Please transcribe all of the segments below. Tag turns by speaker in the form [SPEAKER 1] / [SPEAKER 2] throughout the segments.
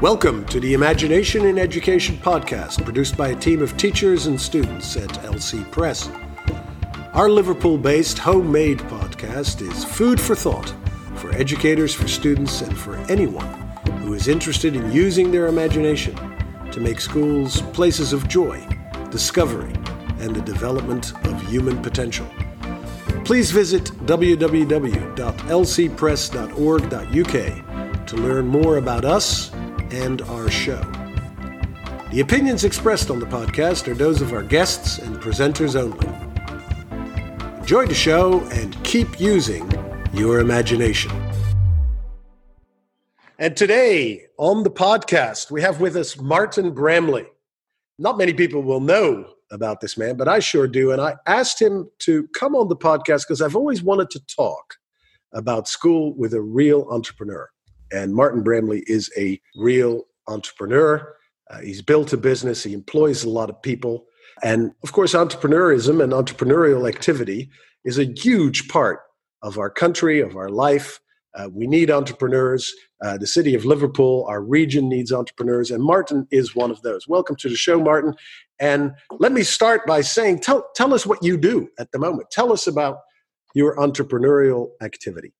[SPEAKER 1] Welcome to the Imagination in Education podcast, produced by a team of teachers and students at LC Press. Our Liverpool based homemade podcast is food for thought for educators, for students, and for anyone who is interested in using their imagination to make schools places of joy, discovery, and the development of human potential. Please visit www.lcpress.org.uk to learn more about us and our show. The opinions expressed on the podcast are those of our guests and presenters only. Enjoy the show and keep using your imagination. And today on the podcast, we have with us Martin Bramley. Not many people will know about this man, but I sure do. And I asked him to come on the podcast because I've always wanted to talk about school with a real entrepreneur. And Martin Bramley is a real entrepreneur. Uh, he's built a business, he employs a lot of people. And of course, entrepreneurism and entrepreneurial activity is a huge part of our country, of our life. Uh, we need entrepreneurs. Uh, the city of Liverpool, our region needs entrepreneurs, and Martin is one of those. Welcome to the show, Martin. And let me start by saying, tell, tell us what you do at the moment. Tell us about your entrepreneurial activity.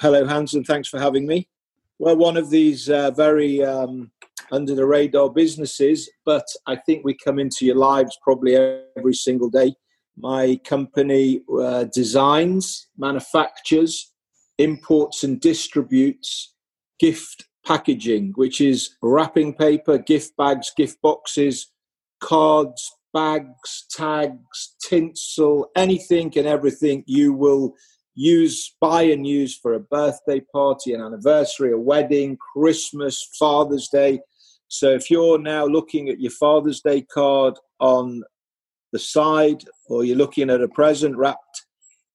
[SPEAKER 2] Hello, Hans, and thanks for having me. Well, one of these uh, very um, under the radar businesses, but I think we come into your lives probably every single day. My company uh, designs, manufactures, imports, and distributes gift packaging, which is wrapping paper, gift bags, gift boxes, cards, bags, tags, tinsel, anything and everything you will use, buy and use for a birthday party, an anniversary, a wedding, Christmas, Father's Day. So if you're now looking at your Father's Day card on the side, or you're looking at a present wrapped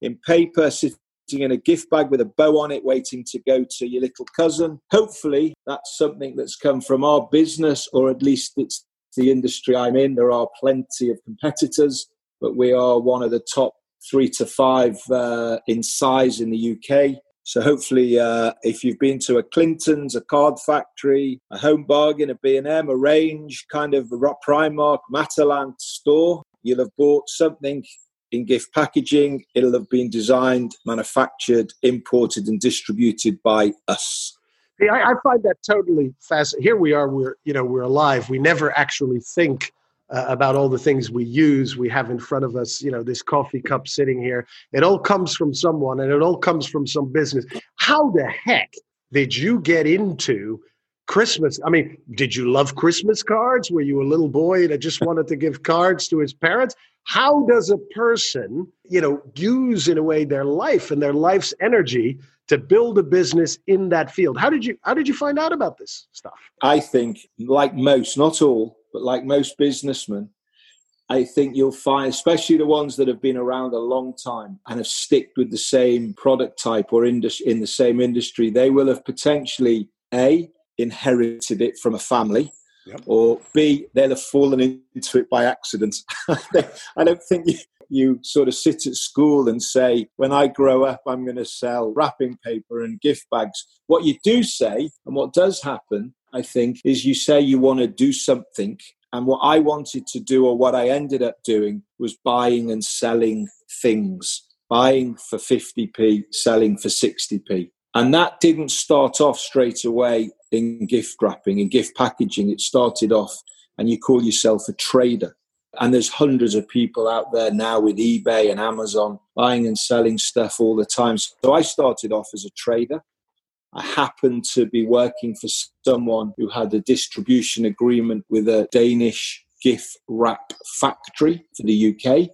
[SPEAKER 2] in paper, sitting in a gift bag with a bow on it, waiting to go to your little cousin, hopefully that's something that's come from our business, or at least it's the industry I'm in. There are plenty of competitors, but we are one of the top three to five uh, in size in the UK. So hopefully, uh, if you've been to a Clinton's, a Card Factory, a Home Bargain, a B&M, a Range, kind of a Primark, Matalan store, you'll have bought something in gift packaging. It'll have been designed, manufactured, imported, and distributed by us.
[SPEAKER 1] Yeah, I, I find that totally fascinating. Here we are. We're you know we're alive. We never actually think uh, about all the things we use we have in front of us you know this coffee cup sitting here. It all comes from someone and it all comes from some business. How the heck did you get into christmas? I mean did you love christmas cards? Were you a little boy that just wanted to give cards to his parents? How does a person you know use in a way their life and their life's energy to build a business in that field? How did you how did you find out about this stuff?
[SPEAKER 2] I think like most not all but like most businessmen, I think you'll find, especially the ones that have been around a long time and have sticked with the same product type or in the same industry, they will have potentially A, inherited it from a family, yep. or B, they'll have fallen into it by accident. I don't think you, you sort of sit at school and say, when I grow up, I'm going to sell wrapping paper and gift bags. What you do say, and what does happen, I think, is you say you want to do something. And what I wanted to do, or what I ended up doing, was buying and selling things, buying for 50p, selling for 60p. And that didn't start off straight away in gift wrapping, in gift packaging. It started off, and you call yourself a trader. And there's hundreds of people out there now with eBay and Amazon buying and selling stuff all the time. So I started off as a trader. I happened to be working for someone who had a distribution agreement with a Danish gift wrap factory for the UK.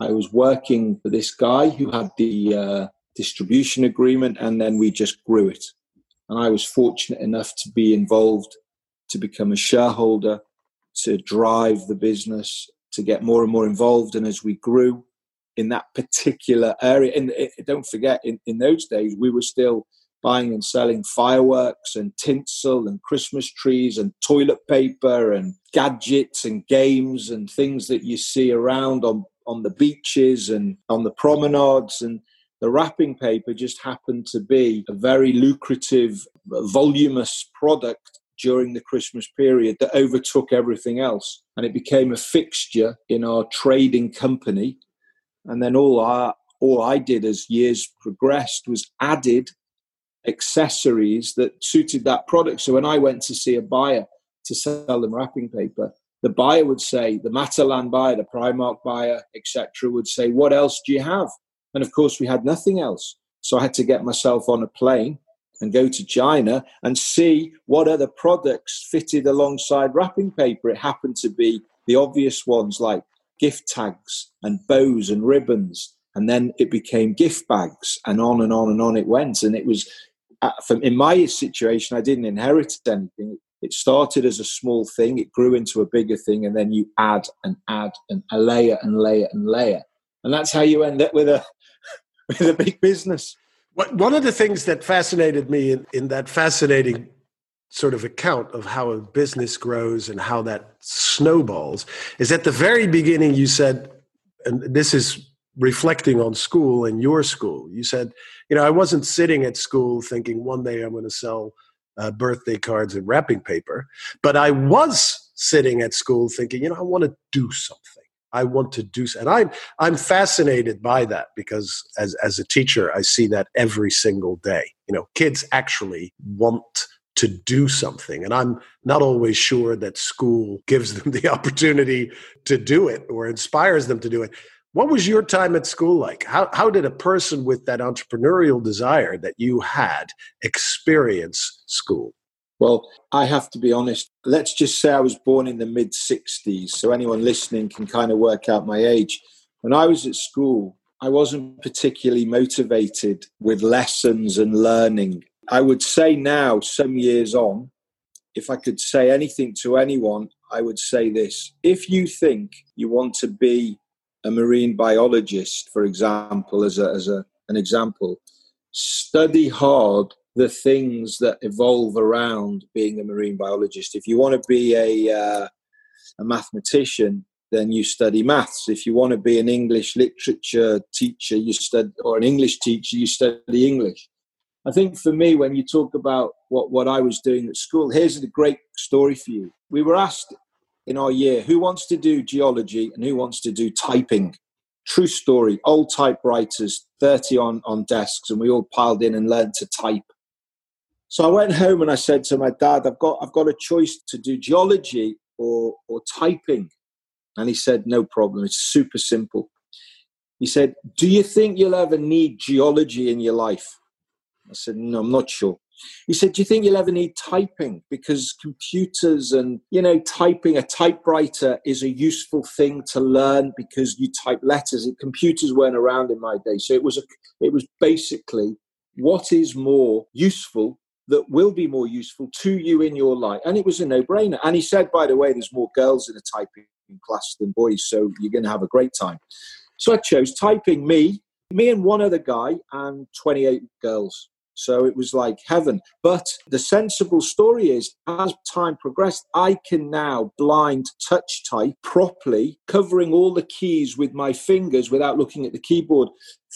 [SPEAKER 2] I was working for this guy who had the uh, distribution agreement, and then we just grew it. And I was fortunate enough to be involved to become a shareholder, to drive the business, to get more and more involved. And as we grew in that particular area, and don't forget, in, in those days, we were still buying and selling fireworks and tinsel and Christmas trees and toilet paper and gadgets and games and things that you see around on, on the beaches and on the promenades. And the wrapping paper just happened to be a very lucrative, voluminous product during the Christmas period that overtook everything else. And it became a fixture in our trading company. And then all our all I did as years progressed was added accessories that suited that product. So when I went to see a buyer to sell them wrapping paper, the buyer would say, the Matalan buyer, the Primark buyer, etc., would say, "What else do you have?" And of course, we had nothing else. So I had to get myself on a plane and go to China and see what other products fitted alongside wrapping paper. It happened to be the obvious ones like gift tags and bows and ribbons. And then it became gift bags and on and on and on it went. And it was, in my situation, I didn't inherit anything. It started as a small thing, it grew into a bigger thing, and then you add and add and a layer and layer and layer. And that's how you end up with a, with a big business.
[SPEAKER 1] One of the things that fascinated me in, in that fascinating sort of account of how a business grows and how that snowballs is at the very beginning you said, and this is reflecting on school and your school, you said, you know, I wasn't sitting at school thinking one day I'm going to sell uh, birthday cards and wrapping paper, but I was sitting at school thinking, you know, I want to do something. I want to do, and I'm I'm fascinated by that because as as a teacher, I see that every single day. You know, kids actually want to do something, and I'm not always sure that school gives them the opportunity to do it or inspires them to do it. What was your time at school like? How how did a person with that entrepreneurial desire that you had experience school?
[SPEAKER 2] Well, I have to be honest. Let's just say I was born in the mid 60s, so anyone listening can kind of work out my age. When I was at school, I wasn't particularly motivated with lessons and learning. I would say now, some years on, if I could say anything to anyone, I would say this. If you think you want to be a marine biologist, for example, as, a, as a, an example, study hard the things that evolve around being a marine biologist. If you want to be a, uh, a mathematician, then you study maths. If you want to be an English literature teacher, you study, or an English teacher, you study English. I think for me, when you talk about what, what I was doing at school, here's a great story for you. We were asked in our year who wants to do geology and who wants to do typing. True story, old typewriters, 30 on, on desks, and we all piled in and learned to type. So I went home and I said to my dad, I've got, I've got a choice to do geology or, or typing. And he said, No problem. It's super simple. He said, Do you think you'll ever need geology in your life? I said, No, I'm not sure. He said, Do you think you'll ever need typing? Because computers and, you know, typing a typewriter is a useful thing to learn because you type letters. Computers weren't around in my day. So it was, a, it was basically what is more useful that will be more useful to you in your life. And it was a no brainer. And he said, by the way, there's more girls in a typing class than boys, so you're going to have a great time. So I chose typing me, me and one other guy, and 28 girls. So it was like heaven. But the sensible story is, as time progressed, I can now blind touch type properly, covering all the keys with my fingers without looking at the keyboard.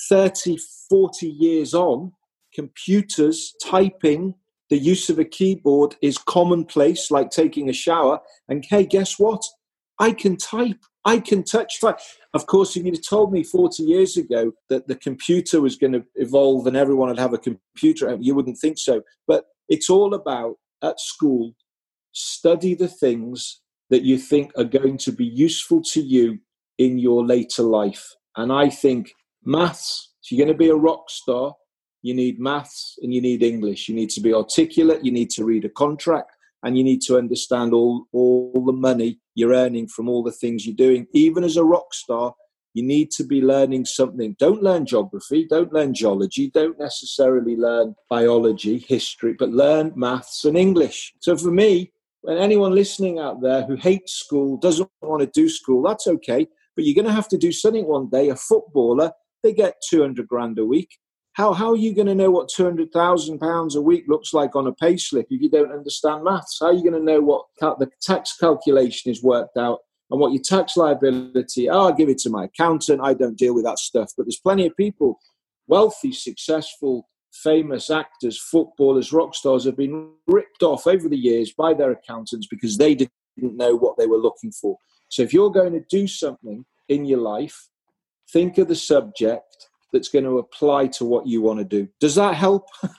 [SPEAKER 2] 30, 40 years on, computers, typing, the use of a keyboard is commonplace, like taking a shower. And hey, guess what? I can type. I can touch type. Of course, if you'd told me 40 years ago that the computer was going to evolve and everyone would have a computer, uh, you wouldn't think so. But it's all about at school, study the things that you think are going to be useful to you in your later life. And I think maths, if you're going to be a rock star, you need maths and you need English. You need to be articulate, you need to read a contract, and you need to understand all, all the money you're earning from all the things you're doing. Even as a rock star, you need to be learning something. Don't learn geography, don't learn geology, don't necessarily learn biology, history, but learn maths and English. So for me, when anyone listening out there who hates school, doesn't want to do school, that's okay. But you're going to have to do something one day. A footballer, they get 200 grand a week. How, how are you going to know what £200,000 a week looks like on a pay slip if you don't understand maths? How are you going to know what cal- the tax calculation is worked out and what your tax liability? Oh, I'll give it to my accountant. I don't deal with that stuff. But there's plenty of people, wealthy, successful famous actors, footballers, rock stars have been ripped off over the years by their accountants because they didn't know what they were looking for. So if you're going to do something in your life, think of the subject that's going to apply to what you want to do. Does that help?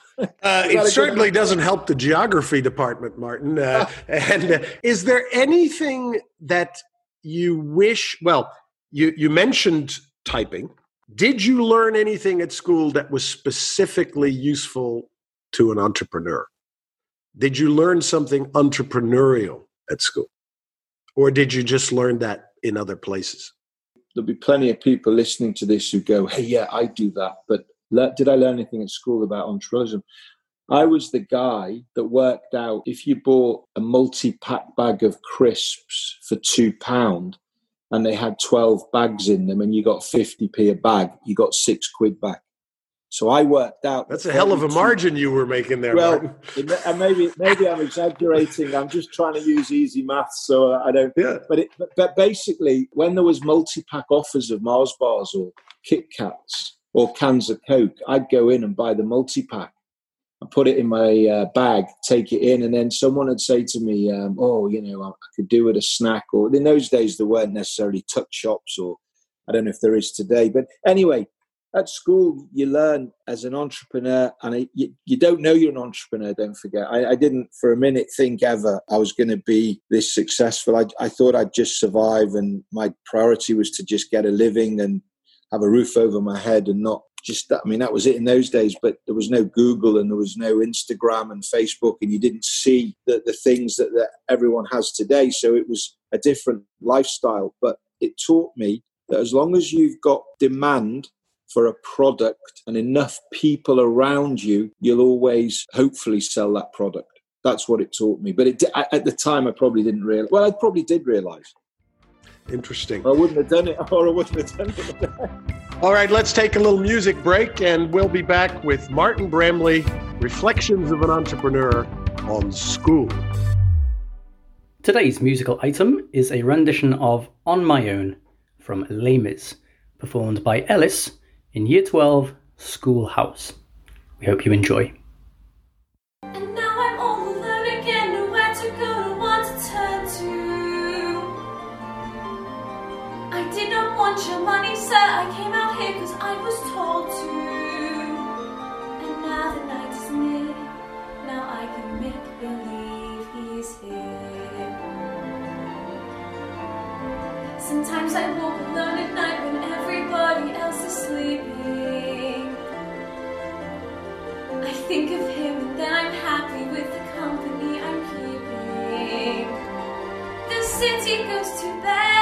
[SPEAKER 1] Uh, it certainly doesn't help the geography department, Martin. Uh, and uh, is there anything that you wish? Well, you you mentioned typing. Did you learn anything at school that was specifically useful to an entrepreneur? Did you learn something entrepreneurial at school, or did you just learn that in other places?
[SPEAKER 2] There'll be plenty of people listening to this who go, "Hey, yeah, I do that," but did I learn anything at school about entrepreneurship? I was the guy that worked out if you bought a multi pack bag of crisps for two pound and they had 12 bags in them and you got 50p a bag, you got six quid back. So I worked out.
[SPEAKER 1] That's a hell of a margin you were making there.
[SPEAKER 2] Well, and maybe maybe I'm exaggerating. I'm just trying to use easy maths, so I don't.
[SPEAKER 1] Yeah.
[SPEAKER 2] But it, but basically, when there was multi-pack offers of Mars bars or Kit Kats, or cans of Coke, I'd go in and buy the multi pack and put it in my uh, bag, take it in, and then someone would say to me, um, "Oh, you know, I could do it a snack." Or in those days, there weren't necessarily tuck shops, or I don't know if there is today. But anyway, at school, you learn as an entrepreneur, and you, you don't know you're an entrepreneur. Don't forget, I, I didn't for a minute think ever I was going to be this successful. I, I thought I'd just survive, and my priority was to just get a living and have a roof over my head and not just that. I mean, that was it in those days, but there was no Google and there was no Instagram and Facebook, and you didn't see the, the things that, that everyone has today. So it was a different lifestyle. But it taught me that as long as you've got demand for a product and enough people around you, you'll always hopefully sell that product. That's what it taught me. But it, at the time, I probably didn't realize. Well, I probably did realize.
[SPEAKER 1] Interesting.
[SPEAKER 2] I wouldn't have done it, or I wouldn't have done it.
[SPEAKER 1] All right, let's take a little music break, and we'll be back with Martin Bramley, Reflections of an Entrepreneur on School.
[SPEAKER 3] Today's musical item is a rendition of On My Own from Les Mis, performed by Ellis in Year 12 Schoolhouse. We hope you enjoy.
[SPEAKER 4] Sometimes I walk The city goes to bed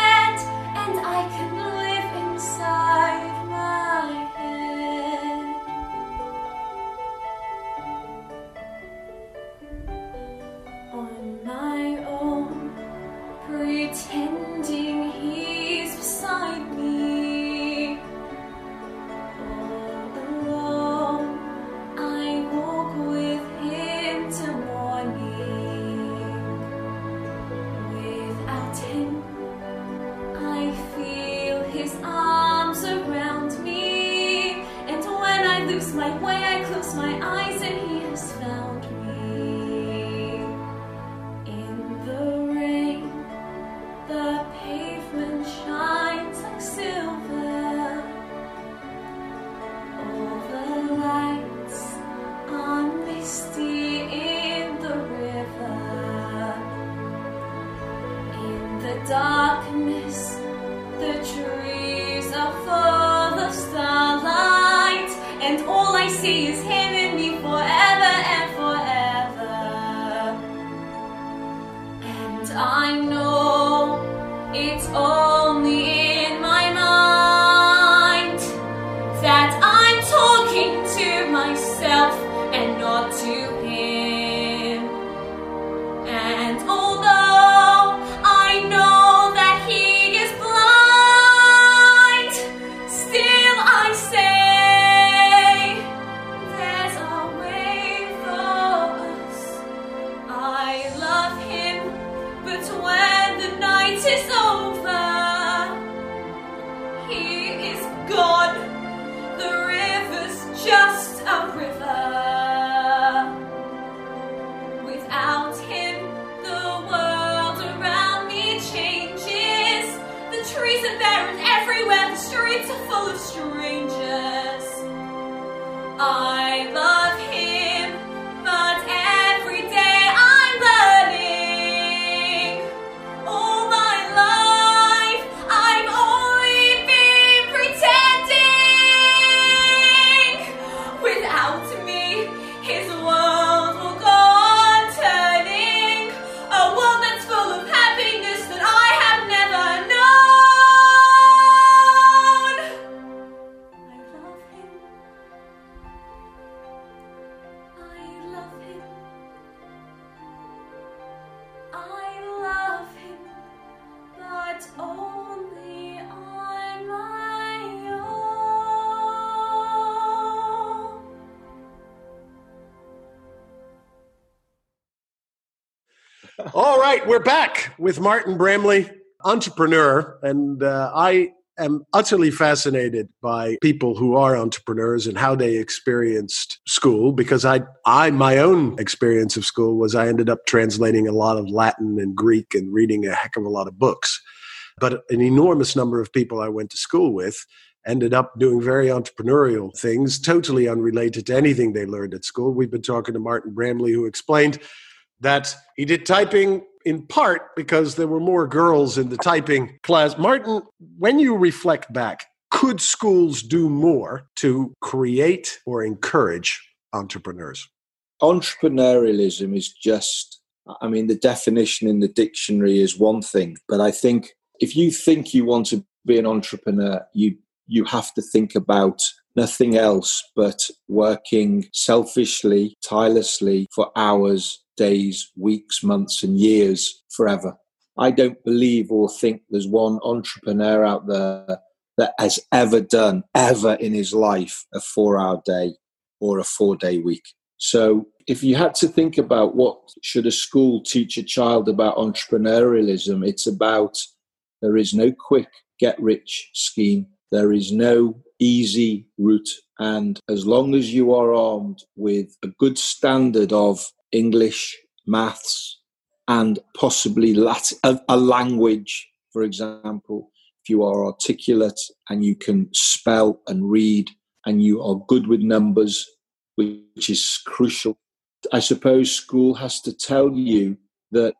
[SPEAKER 5] gone. The river's just a river.
[SPEAKER 1] Right, we're back with Martin Bramley, entrepreneur, and uh, I am utterly fascinated by people who are entrepreneurs and how they experienced school because I I my own experience of school was I ended up translating a lot of Latin and Greek and reading a heck of a lot of books. But an enormous number of people I went to school with ended up doing very entrepreneurial things, totally unrelated to anything they learned at school. We've been talking to Martin Bramley, who explained that he did typing in part because there were more girls in the typing class. Martin, when you reflect back, could schools do more to create or encourage entrepreneurs?
[SPEAKER 2] entrepreneurialism is just i mean the definition in the dictionary is one thing but i think if you think you want to be an entrepreneur you you have to think about nothing else but working selfishly tirelessly for hours days weeks months and years forever i don't believe or think there's one entrepreneur out there that has ever done ever in his life a 4 hour day or a 4 day week so if you had to think about what should a school teach a child about entrepreneurialism, it's about there is no quick get rich scheme. There is no easy route. And as long as you are armed with a good standard of English, maths, and possibly Latin, a, a language, for example, if you are articulate and you can spell and read and you are good with numbers, which is crucial. I suppose school has to tell you that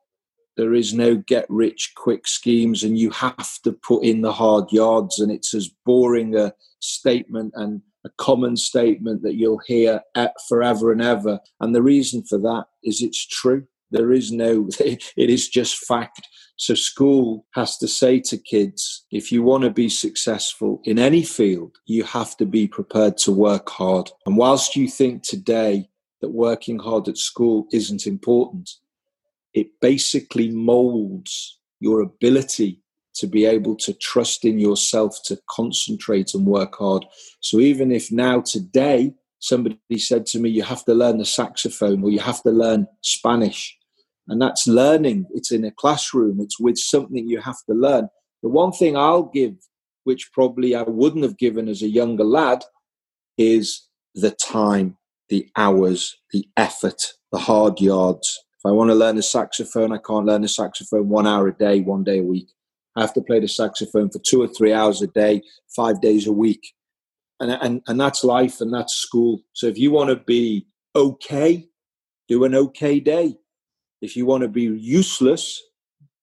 [SPEAKER 2] there is no get rich quick schemes and you have to put in the hard yards and it's as boring a statement and a common statement that you'll hear forever and ever. And the reason for that is it's true. There is no it is just fact. So school has to say to kids if you want to be successful in any field you have to be prepared to work hard. And whilst you think today that working hard at school isn't important it basically molds your ability to be able to trust in yourself to concentrate and work hard. So even if now today somebody said to me, you have to learn the saxophone or you have to learn Spanish, and that's learning, it's in a classroom, it's with something you have to learn. The one thing I'll give, which probably I wouldn't have given as a younger lad, is the time, the hours, the effort, the hard yards. If I want to learn the saxophone, I can't learn the saxophone one hour a day, one day a week. I have to play the saxophone for two or three hours a day, five days a week. And, and, and that's life and that's school. So if you want to be okay, do an okay day. If you want to be useless,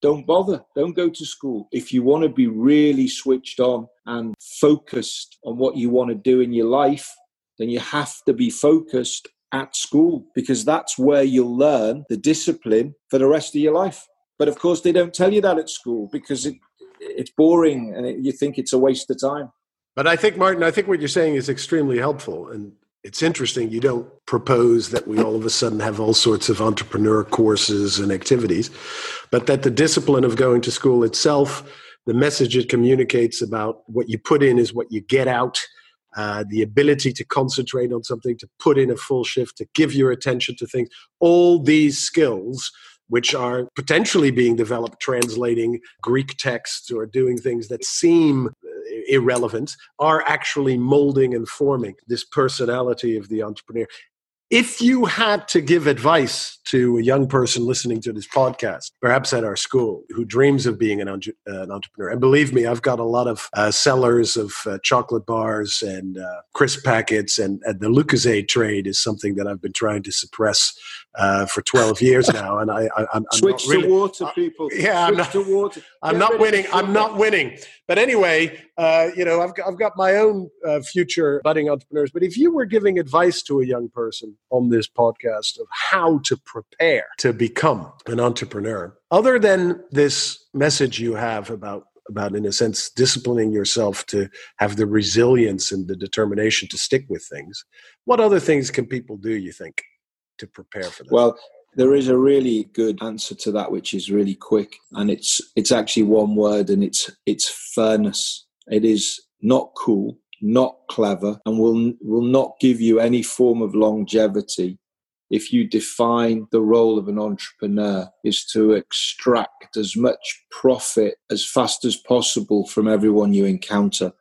[SPEAKER 2] don't bother. Don't go to school. If you want to be really switched on and focused on what you want to do in your life, then you have to be focused at school because that's where you'll learn the discipline for the rest of your life. But of course, they don't tell you that at school because it, it's boring and it, you think it's a waste of time.
[SPEAKER 1] But I think, Martin, I think what you're saying is extremely helpful. And it's interesting. You don't propose that we all of a sudden have all sorts of entrepreneur courses and activities, but that the discipline of going to school itself, the message it communicates about what you put in is what you get out. Uh, the ability to concentrate on something, to put in a full shift, to give your attention to things, all these skills which are potentially being developed translating Greek texts or doing things that seem uh, irrelevant are actually molding and forming this personality of the entrepreneur. If you had to give advice to a young person listening to this podcast, perhaps at our school, who dreams of being an, uh, an entrepreneur, and believe me, I've got a lot of uh, sellers of uh, chocolate bars and uh, crisp packets, and, and the Lucozade trade is something that I've been trying to suppress uh, for 12 years now. And I, I, am
[SPEAKER 2] switch
[SPEAKER 1] really,
[SPEAKER 2] to water, people.
[SPEAKER 1] yeah,
[SPEAKER 2] switch
[SPEAKER 1] I'm not,
[SPEAKER 2] to water.
[SPEAKER 1] I'm not winning. I'm not winning. But anyway, uh, you know, I've got, I've got my own uh, future budding entrepreneurs. But if you were giving advice to a young person on this podcast of how to prepare to become an entrepreneur, other than this message you have about about in a sense disciplining yourself to have the resilience and the determination to stick with things what other things can people do you think to prepare for that
[SPEAKER 2] well there is a really good answer to that, which is really quick, and it's it's actually one word, and it's it's fairness. It is not cool, not clever, and will will not give you any form of longevity if you define the role of an entrepreneur is to extract as much profit as fast as possible from everyone you encounter.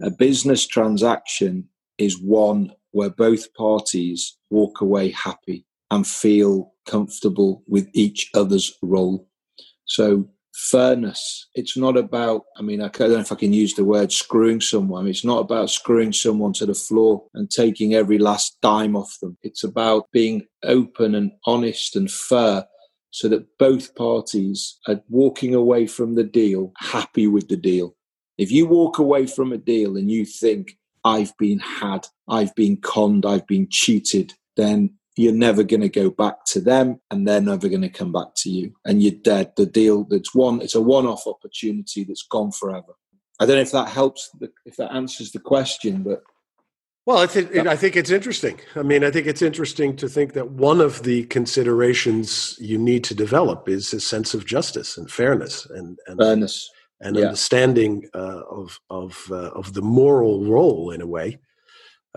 [SPEAKER 2] A business transaction is one where both parties walk away happy and feel comfortable with each other's role. So fairness. It's not about, I mean, I don't know if I can use the word screwing someone. It's not about screwing someone to the floor and taking every last dime off them. It's about being open and honest and fair so that both parties are walking away from the deal happy with the deal. If you walk away from a deal and you think, I've been had, I've been conned, I've been cheated, then you're never going to go back to them and they're never going to come back to you. And you're dead. The deal that's one it's a one-off opportunity that's gone forever. I don't know if that helps if that answers the question but
[SPEAKER 1] well I think, I think it's interesting. I mean i think it's interesting to think that one of the considerations you need to develop is a sense of justice and fairness and, and
[SPEAKER 2] fairness.
[SPEAKER 1] and yeah. understanding uh, of of uh, of the moral role in a way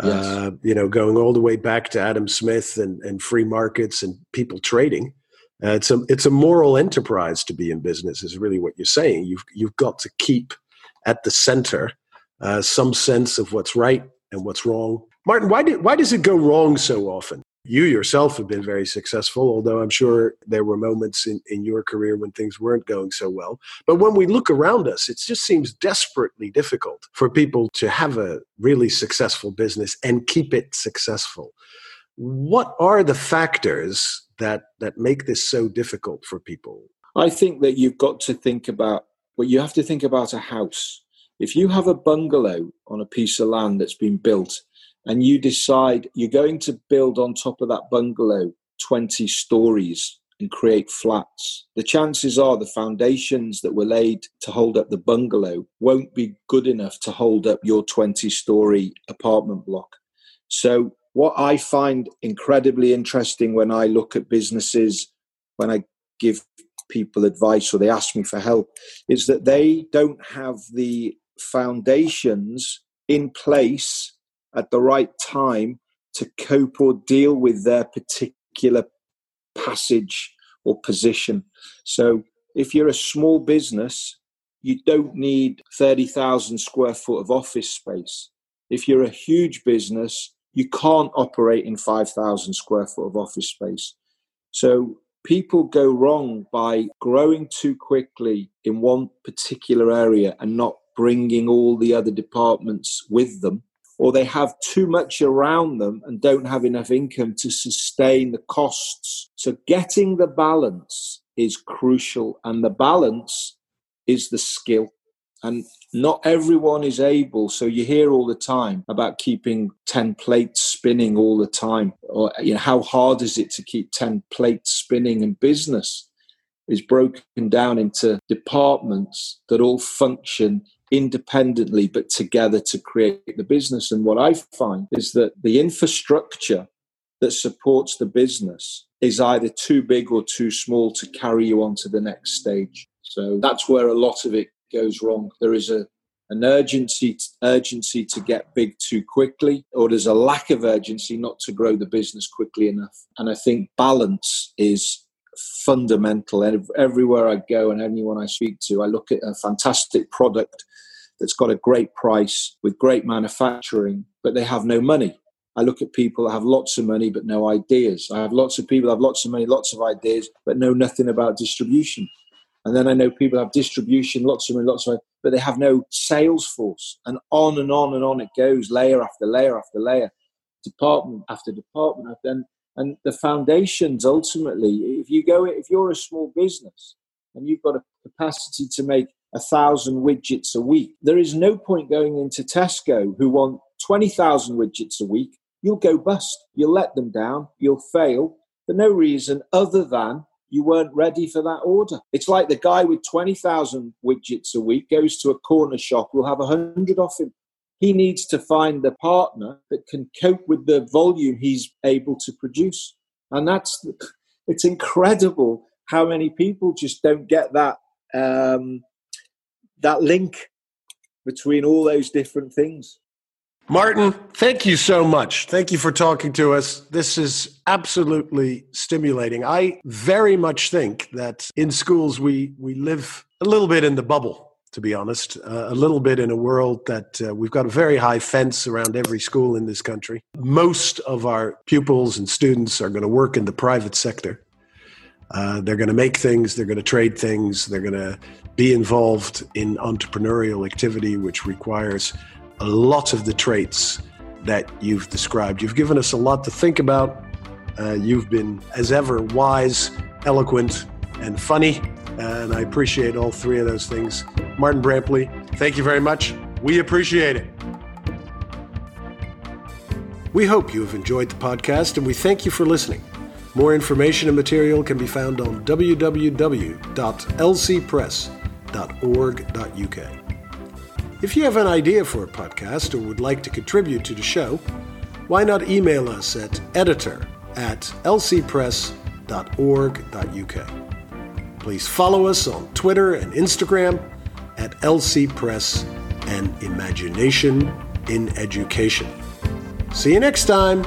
[SPEAKER 1] Yes. Uh, you know, going all the way back to Adam Smith and, and free markets and people trading. Uh, it's a it's a moral enterprise to be in business. Is really what you're saying. You've you've got to keep at the center uh, some sense of what's right and what's wrong. Martin, why did why does it go wrong so often? You yourself have been very successful, although I'm sure there were moments in, in your career when things weren't going so well. But when we look around us, it just seems desperately difficult for people to have a really successful business and keep it successful. What are the factors that, that make this so difficult for people?
[SPEAKER 2] I think that you've got to think about, well, you have to think about a house. If you have a bungalow on a piece of land that's been built and you decide you're going to build on top of that bungalow 20 stories and create flats, the chances are the foundations that were laid to hold up the bungalow won't be good enough to hold up your 20 story apartment block. So, what I find incredibly interesting when I look at businesses, when I give people advice or they ask me for help, is that they don't have the foundations in place at the right time to cope or deal with their particular passage or position. So if you're a small business, you don't need 30,000 square foot of office space. If you're a huge business, you can't operate in 5,000 square foot of office space. So people go wrong by growing too quickly in one particular area and not bringing all the other departments with them or they have too much around them and don't have enough income to sustain the costs. So getting the balance is crucial, and the balance is the skill. And not everyone is able. So you hear all the time about keeping 10 plates spinning all the time. Or, you know, how hard is it to keep 10 plates spinning in business? Is broken down into departments that all function independently but together to create the business. And what I find is that the infrastructure that supports the business is either too big or too small to carry you on to the next stage. So that's where a lot of it goes wrong. There is a an urgency urgency to get big too quickly or there's a lack of urgency not to grow the business quickly enough and i think balance is fundamental. And everywhere I go and anyone I speak to, I look at a fantastic product that's got a great price with great manufacturing, but they have no money. I look at people that have lots of money but no ideas. I have lots of people that have lots of money, lots of ideas, but know nothing about distribution. And then I know people have distribution, lots of money, lots of, but they have no sales force. And on and on and on it goes, layer after layer after layer, department after department. I've And and the foundations ultimately, if you go, if you're a small business and you've got a capacity to make a thousand widgets a week, there is no point going into Tesco who want 20,000 widgets a week. You'll go bust. You'll let them down. You'll fail for no reason other than you weren't ready for that order. It's like the guy with 20,000 widgets a week goes to a corner shop, will have 100 off him. He needs to find the partner that can cope with the volume he's able to produce. And that's, it's incredible how many people just don't get that, um, that link between all those different things.
[SPEAKER 1] Martin, thank you so much. Thank you for talking to us. This is absolutely stimulating. I very much think that in schools we we live a little bit in the bubble, to be honest, uh, a little bit in a world that uh, we've got a very high fence around every school in this country. Most of our pupils and students are going to work in the private sector. Uh, they're going to make things, they're going to trade things, they're going to be involved in entrepreneurial activity, which requires a lot of the traits that you've described. You've given us a lot to think about. Uh, you've been, as ever, wise, eloquent, and funny. And I appreciate all three of those things. Martin Bramley, thank you very much. We appreciate it. We hope you have enjoyed the podcast and we thank you for listening. More information and material can be found on www.lcpress.org.uk. If you have an idea for a podcast or would like to contribute to the show, why not email us at editor at lcpress.org.uk. Please follow us on Twitter and Instagram at LC Press and Imagination in Education. See you next time.